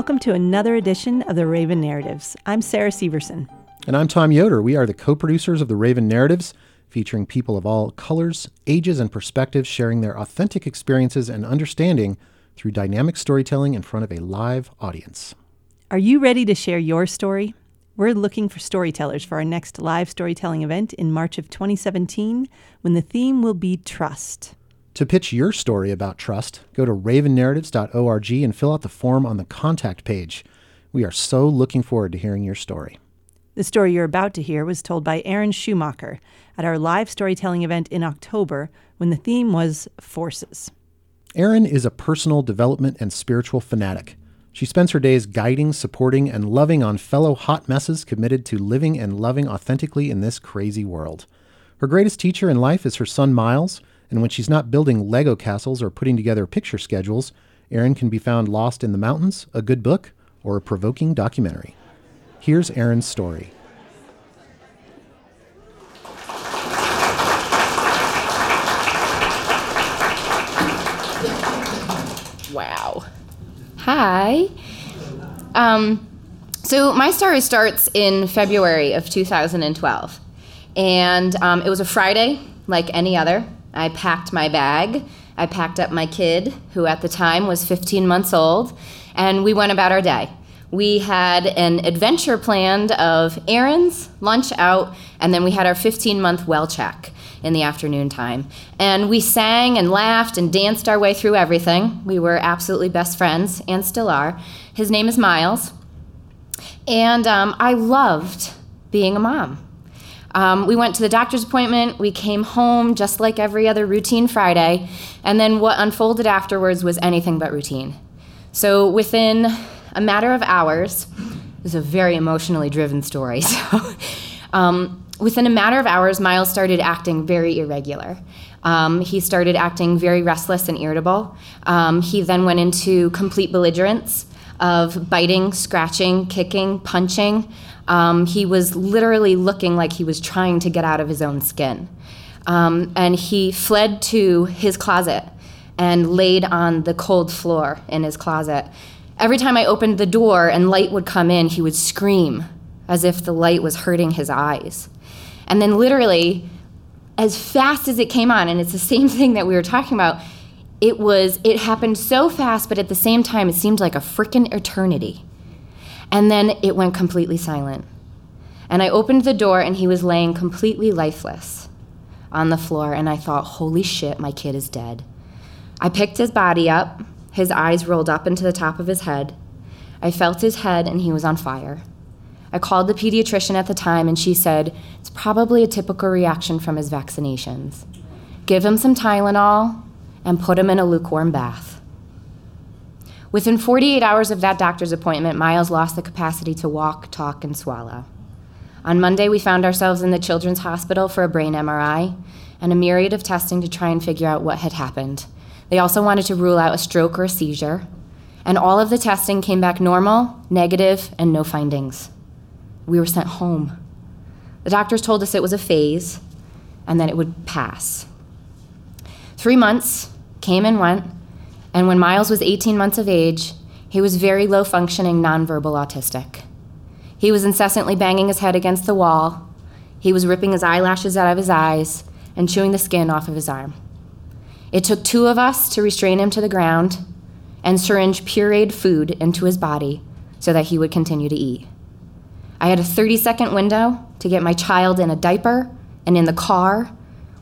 Welcome to another edition of the Raven Narratives. I'm Sarah Severson. And I'm Tom Yoder. We are the co producers of the Raven Narratives, featuring people of all colors, ages, and perspectives sharing their authentic experiences and understanding through dynamic storytelling in front of a live audience. Are you ready to share your story? We're looking for storytellers for our next live storytelling event in March of 2017 when the theme will be trust. To pitch your story about trust, go to ravennarratives.org and fill out the form on the contact page. We are so looking forward to hearing your story. The story you're about to hear was told by Erin Schumacher at our live storytelling event in October when the theme was forces. Erin is a personal development and spiritual fanatic. She spends her days guiding, supporting, and loving on fellow hot messes committed to living and loving authentically in this crazy world. Her greatest teacher in life is her son Miles, and when she's not building Lego castles or putting together picture schedules, Erin can be found lost in the mountains, a good book, or a provoking documentary. Here's Erin's story. Wow. Hi. Um, so my story starts in February of 2012. And um, it was a Friday, like any other. I packed my bag. I packed up my kid, who at the time was 15 months old, and we went about our day. We had an adventure planned of errands, lunch out, and then we had our 15 month well check in the afternoon time. And we sang and laughed and danced our way through everything. We were absolutely best friends and still are. His name is Miles. And um, I loved being a mom. Um, we went to the doctor's appointment. We came home just like every other routine Friday. And then what unfolded afterwards was anything but routine. So within a matter of hours, it was a very emotionally driven story. So, um, within a matter of hours, Miles started acting very irregular. Um, he started acting very restless and irritable. Um, he then went into complete belligerence of biting, scratching, kicking, punching. Um, he was literally looking like he was trying to get out of his own skin. Um, and he fled to his closet and laid on the cold floor in his closet. Every time I opened the door and light would come in, he would scream as if the light was hurting his eyes. And then, literally, as fast as it came on, and it's the same thing that we were talking about, it was, it happened so fast, but at the same time, it seemed like a freaking eternity. And then it went completely silent. And I opened the door, and he was laying completely lifeless on the floor, and I thought, holy shit, my kid is dead. I picked his body up, his eyes rolled up into the top of his head. I felt his head, and he was on fire. I called the pediatrician at the time, and she said, It's probably a typical reaction from his vaccinations. Give him some Tylenol and put him in a lukewarm bath. Within 48 hours of that doctor's appointment, Miles lost the capacity to walk, talk, and swallow. On Monday, we found ourselves in the Children's Hospital for a brain MRI and a myriad of testing to try and figure out what had happened. They also wanted to rule out a stroke or a seizure, and all of the testing came back normal, negative, and no findings we were sent home. The doctors told us it was a phase and that it would pass. Three months came and went, and when Miles was 18 months of age, he was very low functioning, nonverbal autistic. He was incessantly banging his head against the wall. He was ripping his eyelashes out of his eyes and chewing the skin off of his arm. It took two of us to restrain him to the ground and syringe pureed food into his body so that he would continue to eat. I had a 30 second window to get my child in a diaper and in the car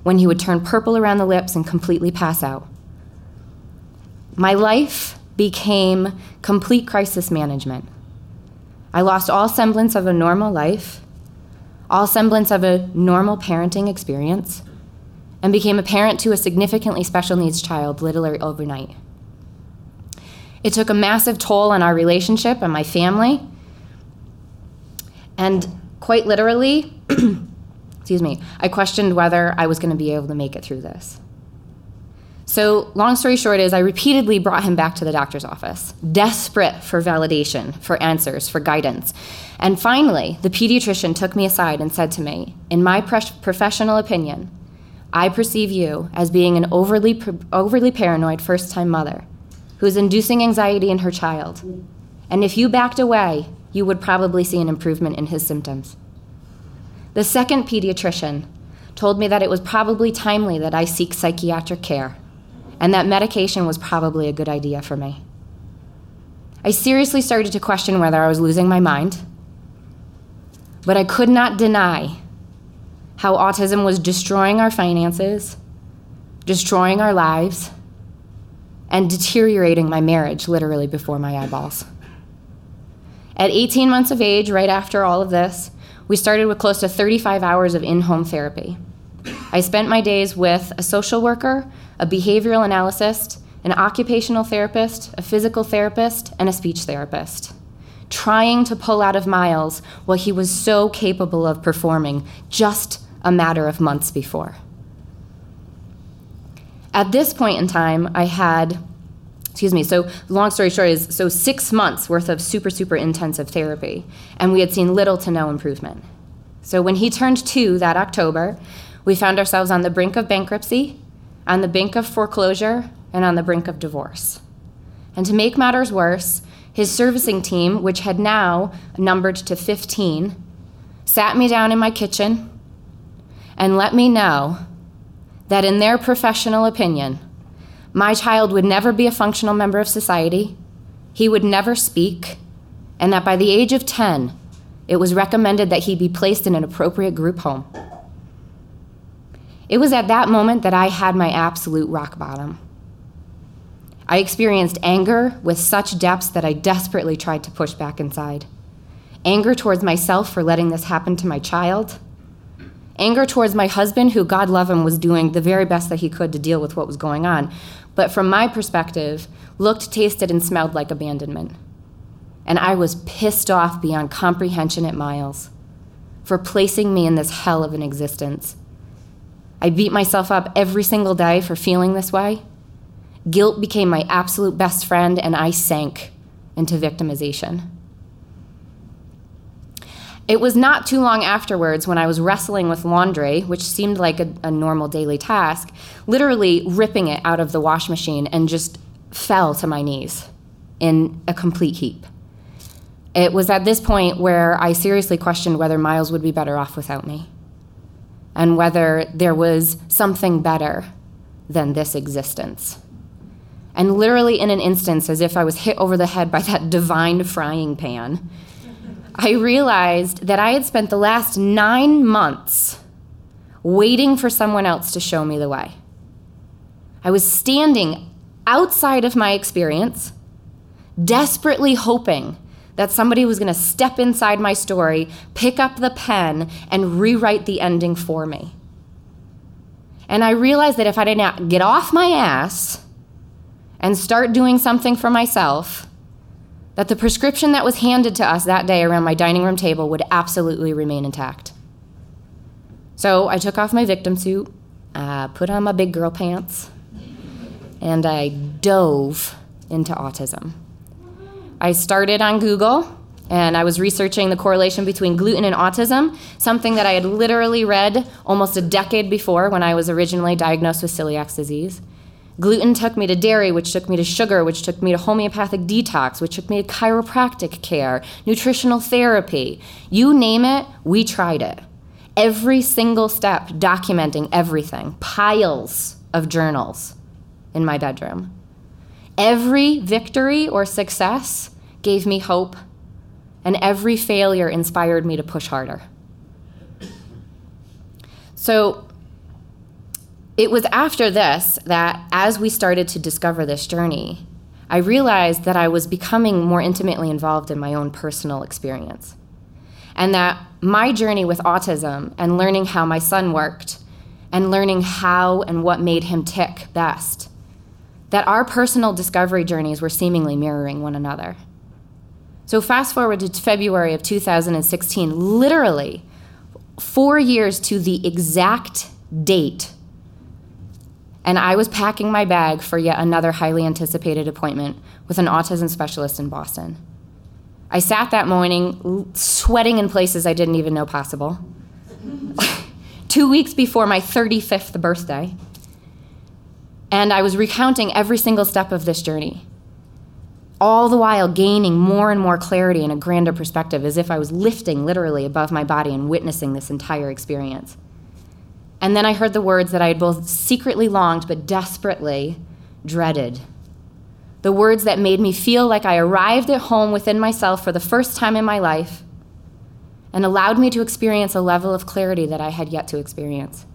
when he would turn purple around the lips and completely pass out. My life became complete crisis management. I lost all semblance of a normal life, all semblance of a normal parenting experience, and became a parent to a significantly special needs child literally overnight. It took a massive toll on our relationship and my family and quite literally, excuse me, I questioned whether I was going to be able to make it through this. So, long story short, is I repeatedly brought him back to the doctor's office, desperate for validation, for answers, for guidance. And finally, the pediatrician took me aside and said to me, In my professional opinion, I perceive you as being an overly, overly paranoid first time mother who is inducing anxiety in her child and if you backed away, you would probably see an improvement in his symptoms. The second pediatrician told me that it was probably timely that I seek psychiatric care and that medication was probably a good idea for me. I seriously started to question whether I was losing my mind, but I could not deny how autism was destroying our finances, destroying our lives, and deteriorating my marriage literally before my eyeballs. At 18 months of age, right after all of this, we started with close to 35 hours of in home therapy. I spent my days with a social worker, a behavioral analyst, an occupational therapist, a physical therapist, and a speech therapist, trying to pull out of Miles what he was so capable of performing just a matter of months before. At this point in time, I had, excuse me, so long story short is so six months worth of super, super intensive therapy, and we had seen little to no improvement. So when he turned two that October, we found ourselves on the brink of bankruptcy, on the brink of foreclosure, and on the brink of divorce. And to make matters worse, his servicing team, which had now numbered to 15, sat me down in my kitchen and let me know that, in their professional opinion, my child would never be a functional member of society, he would never speak, and that by the age of 10, it was recommended that he be placed in an appropriate group home. It was at that moment that I had my absolute rock bottom. I experienced anger with such depths that I desperately tried to push back inside. Anger towards myself for letting this happen to my child. Anger towards my husband, who, God love him, was doing the very best that he could to deal with what was going on. But from my perspective, looked, tasted, and smelled like abandonment. And I was pissed off beyond comprehension at Miles for placing me in this hell of an existence. I beat myself up every single day for feeling this way Guilt became my absolute best friend, and I sank into victimization. It was not too long afterwards when I was wrestling with laundry, which seemed like a, a, normal daily task, literally ripping it out of the wash machine and just fell to my knees in a complete heap. It was at this point where I seriously questioned whether Miles would be better off without me and whether there was something better than this existence and literally in an instance, as if I was hit over the head by that divine frying pan, I realized that I had spent the last nine months waiting for someone else to show me the way. I was standing outside of my experience, desperately hoping that somebody was going to step inside my story, pick up the pen, and rewrite the ending for me. And I realized that if I did not get off my ass, and start doing something for myself, that the prescription that was handed to us that day around my dining room table would absolutely remain intact. So I took off my victim suit, uh, put on my big girl pants, and I dove into autism. I started on Google and I was researching the correlation between gluten and autism, something that I had literally read almost a decade before when I was originally diagnosed with celiac disease. Gluten took me to dairy, which took me to sugar, which took me to homeopathic detox, which took me to chiropractic care, nutritional therapy. You name it, we tried it. Every single step documenting everything, piles of journals in my bedroom. Every victory or success gave me hope, and every failure inspired me to push harder. So, it was after this that, as we started to discover this journey, I realized that I was becoming more intimately involved in my own personal experience. And that my journey with autism and learning how my son worked and learning how and what made him tick best, that our personal discovery journeys were seemingly mirroring one another. So, fast forward to February of 2016, literally four years to the exact date and I was packing my bag for yet another highly anticipated appointment with an autism specialist in Boston. I sat that morning sweating in places I didn't even know possible. Two weeks before my 35th birthday. And I was recounting every single step of this journey. all the while gaining more and more clarity and a grander perspective as if I was lifting literally above my body and witnessing this entire experience. And then I heard the words that I had both secretly longed but desperately dreaded. The words that made me feel like I arrived at home within myself for the first time in my life and allowed me to experience a level of clarity that I had yet to experience.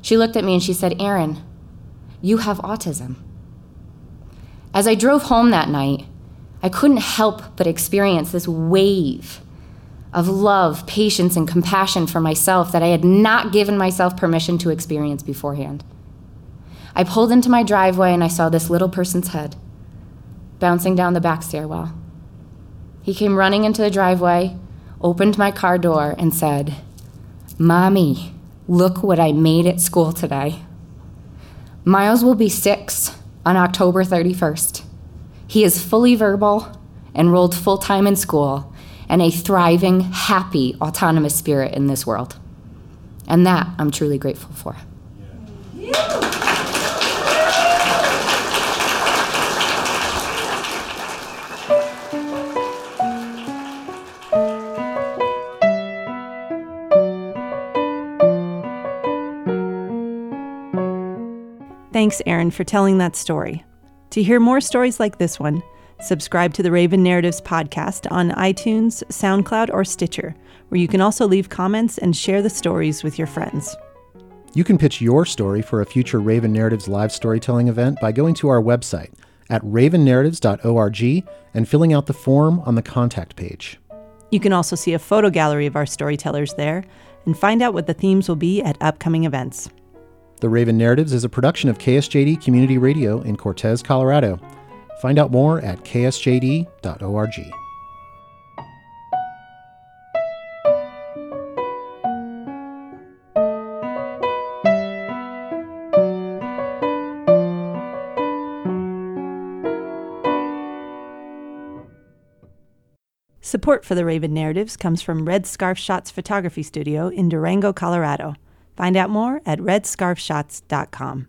She looked at me and she said, Erin, you have autism. As I drove home that night, I couldn't help but experience this wave of love, patience, and compassion for myself that I had not given myself permission to experience beforehand. I pulled into my driveway and I saw this little person's head bouncing down the back stairwell. He came running into the driveway, opened my car door, and said, Mommy, look what I made at school today. Miles will be six on October 31st. He is fully verbal, enrolled full time in school, and a thriving, happy, autonomous spirit in this world. And that I'm truly grateful for. Thanks, Erin, for telling that story. To hear more stories like this one, subscribe to the Raven Narratives podcast on iTunes, SoundCloud, or Stitcher, where you can also leave comments and share the stories with your friends. You can pitch your story for a future Raven Narratives live storytelling event by going to our website at ravennarratives.org and filling out the form on the contact page. You can also see a photo gallery of our storytellers there and find out what the themes will be at upcoming events. The Raven Narratives is a production of KSJD Community Radio in Cortez, Colorado. Find out more at ksjd.org. Support for the Raven Narratives comes from Red Scarf Shots Photography Studio in Durango, Colorado. Find out more at redscarfshots.com.